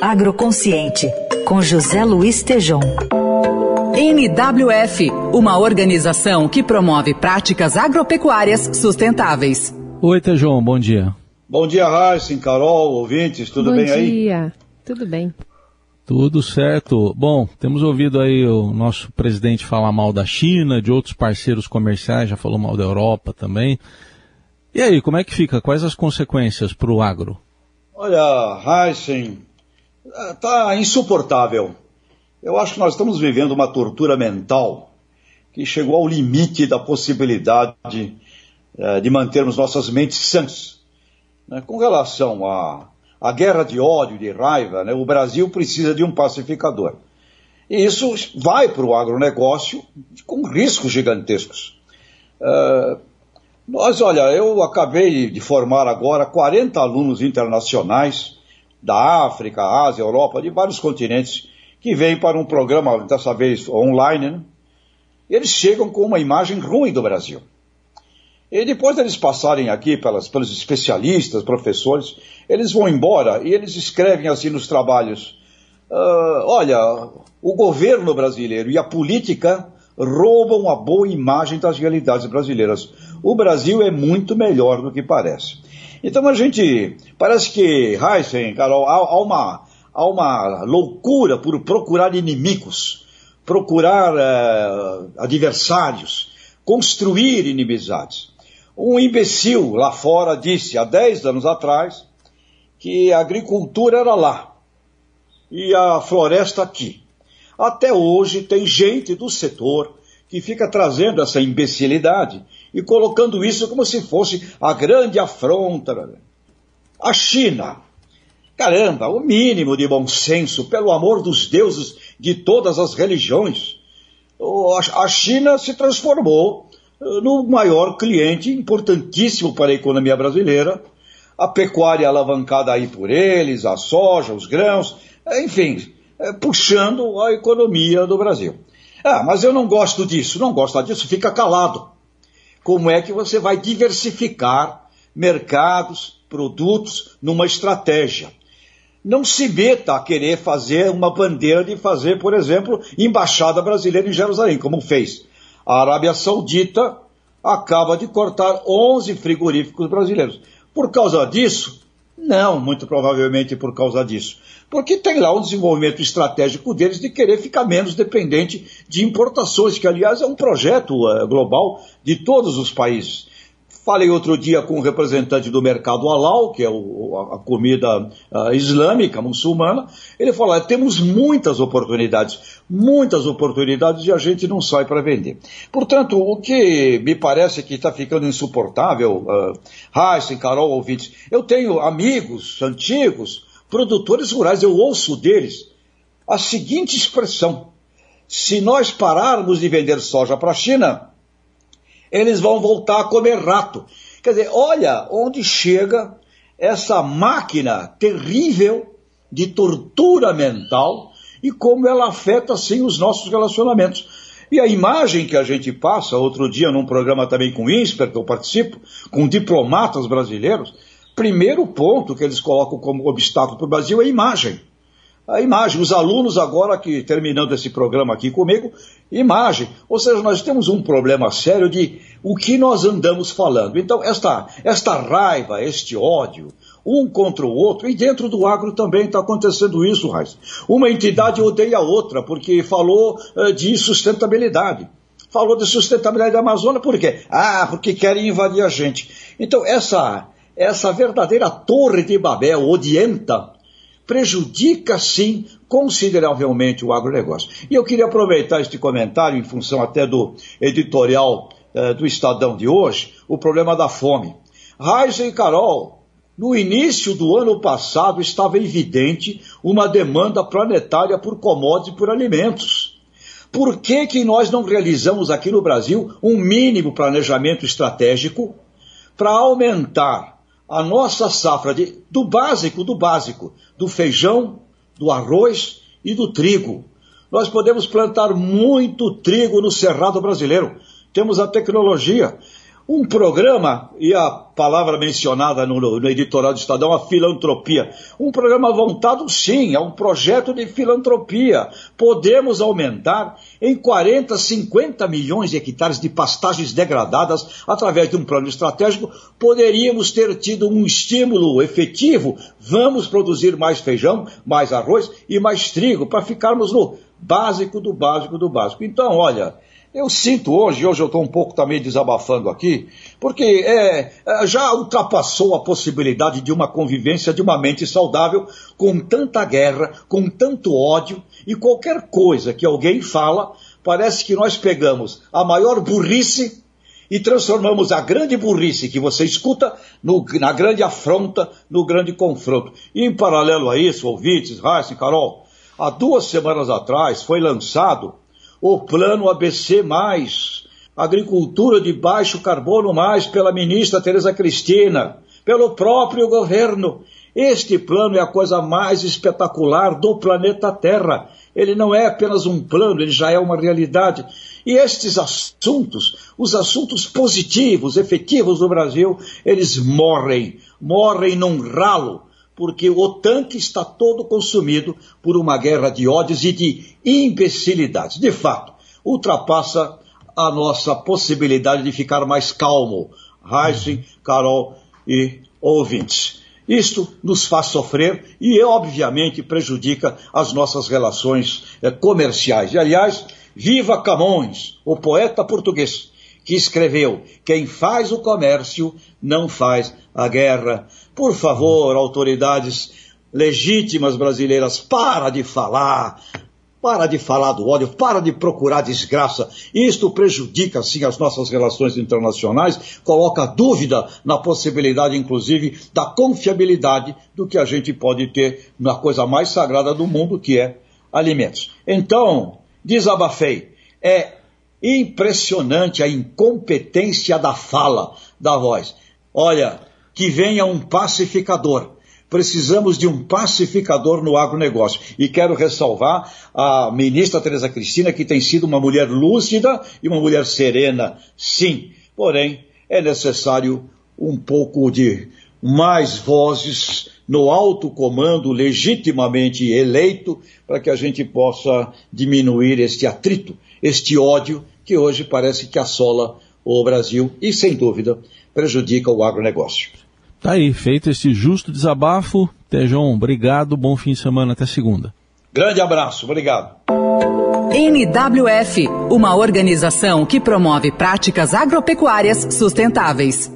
Agroconsciente, com José Luiz Tejom. NWF, uma organização que promove práticas agropecuárias sustentáveis. Oi, Tejom, bom dia. Bom dia, Raíssen, Carol, ouvintes, tudo bom bem dia. aí? Bom dia, tudo bem. Tudo certo. Bom, temos ouvido aí o nosso presidente falar mal da China, de outros parceiros comerciais, já falou mal da Europa também. E aí, como é que fica? Quais as consequências para o agro? Olha, Heisen, está insuportável. Eu acho que nós estamos vivendo uma tortura mental que chegou ao limite da possibilidade eh, de mantermos nossas mentes sãs. Né? Com relação à, à guerra de ódio, de raiva, né? o Brasil precisa de um pacificador. E isso vai para o agronegócio com riscos gigantescos. Uh, nós, olha, eu acabei de formar agora 40 alunos internacionais da África, Ásia, Europa, de vários continentes, que vêm para um programa, dessa vez online, né? Eles chegam com uma imagem ruim do Brasil. E depois deles passarem aqui pelas, pelos especialistas, professores, eles vão embora e eles escrevem assim nos trabalhos: uh, olha, o governo brasileiro e a política roubam a boa imagem das realidades brasileiras. O Brasil é muito melhor do que parece. Então a gente, parece que, Heisen, Carol, há, há, uma, há uma loucura por procurar inimigos, procurar uh, adversários, construir inimizades. Um imbecil lá fora disse há 10 anos atrás que a agricultura era lá e a floresta aqui. Até hoje tem gente do setor que fica trazendo essa imbecilidade e colocando isso como se fosse a grande afronta. A China. Caramba, o mínimo de bom senso, pelo amor dos deuses de todas as religiões. A China se transformou no maior cliente importantíssimo para a economia brasileira. A pecuária alavancada aí por eles, a soja, os grãos, enfim, puxando a economia do Brasil. Ah, mas eu não gosto disso, não gosta disso, fica calado. Como é que você vai diversificar mercados, produtos numa estratégia? Não se meta a querer fazer uma bandeira de fazer, por exemplo, embaixada brasileira em Jerusalém, como fez. A Arábia Saudita acaba de cortar 11 frigoríficos brasileiros. Por causa disso? Não, muito provavelmente por causa disso porque tem lá um desenvolvimento estratégico deles de querer ficar menos dependente de importações, que aliás é um projeto uh, global de todos os países. Falei outro dia com um representante do mercado halal, que é o, a, comida uh, islâmica, muçulmana. Ele falou: temos muitas oportunidades, muitas oportunidades e a gente não sai para vender. Portanto, o que me parece que está ficando insuportável, uh, Heisen, Carol, ouvintes, eu tenho amigos antigos produtores rurais, eu ouço deles a seguinte expressão: se nós pararmos de vender soja para a China, eles vão voltar a comer rato. Quer dizer, olha onde chega essa máquina terrível de tortura mental e como ela afeta assim os nossos relacionamentos. E a imagem que a gente passa, outro dia num programa também com o INSPER, que eu participo, com diplomatas brasileiros, primeiro ponto que eles colocam como obstáculo para o Brasil é a imagem. A imagem, os alunos agora que terminando esse programa aqui comigo, imagem. Ou seja, nós temos um problema sério de o que nós andamos falando. Então, esta, esta raiva, este ódio, um contra o outro, e dentro do agro também está acontecendo isso, Raiz. Uma entidade odeia a outra, porque falou uh, de sustentabilidade. Falou de sustentabilidade da Amazônia, por quê? Ah, porque querem invadir a gente. Então, essa, essa verdadeira torre de Babel odienta prejudica sim consideravelmente o agronegócio. E eu queria aproveitar este comentário, em função até do editorial eh, do Estadão de hoje, o problema da fome. Raiza e Carol, no início do ano passado estava evidente uma demanda planetária por commodities e por alimentos. Por que, que nós não realizamos aqui no Brasil um mínimo planejamento estratégico para aumentar a nossa safra de, do básico, do básico, do feijão, do arroz e do trigo. Nós podemos plantar muito trigo no cerrado brasileiro. Temos a tecnologia. Um programa, e a palavra mencionada no, no, editorial do Estadão, a filantropia. Um programa voltado, sim, a um projeto de filantropia. Podemos aumentar em 40, 50 milhões de hectares de pastagens degradadas através de um plano estratégico. Poderíamos ter tido um estímulo efetivo. Vamos produzir mais feijão, mais arroz e mais trigo para ficarmos no básico do básico do básico. Então, olha. Eu sinto hoje, hoje eu estou um pouco também desabafando aqui, porque é, é, já ultrapassou a possibilidade de uma convivência de uma mente saudável com tanta guerra, com tanto ódio, e qualquer coisa que alguém fala, parece que nós pegamos a maior burrice e transformamos a grande burrice que você escuta no, na grande afronta, no grande confronto. E em paralelo a isso, ouvintes, Raíssa e Carol, há duas semanas atrás foi lançado o Plano ABC, Agricultura de Baixo Carbono, mais, pela ministra Tereza Cristina, pelo próprio governo. Este plano é a coisa mais espetacular do planeta Terra. Ele não é apenas um plano, ele já é uma realidade. E estes assuntos, os assuntos positivos, efetivos do Brasil, eles morrem, morrem num ralo porque o tanque está todo consumido por uma guerra de ódios e de imbecilidades. De fato, ultrapassa a nossa possibilidade de ficar mais calmo. Heisen, Carol e ouvintes. Isto nos faz sofrer e, obviamente, prejudica as nossas relações eh, comerciais. E, aliás, viva Camões, o poeta português, que escreveu: Quem faz o comércio não faz a guerra. Por favor, autoridades legítimas brasileiras, para de falar, para de falar do ódio, para de procurar desgraça. Isto prejudica, sim, as nossas relações internacionais, coloca dúvida na possibilidade, inclusive, da confiabilidade do que a gente pode ter na coisa mais sagrada do mundo, que é alimentos. Então, desabafei. É impressionante a incompetência da fala, da voz. Olha, que venha um pacificador. Precisamos de um pacificador no agronegócio. E quero ressalvar a ministra Tereza Cristina, que tem sido uma mulher lúcida e uma mulher serena, sim. Porém, é necessário um pouco de mais vozes no alto comando legitimamente eleito para que a gente possa diminuir este atrito, este ódio que hoje parece que assola o Brasil e, sem dúvida, prejudica o agronegócio. Tá aí, feito esse justo desabafo. Tejon, obrigado, bom fim de semana, até segunda. Grande abraço, obrigado. NWF, uma organização que promove práticas agropecuárias sustentáveis.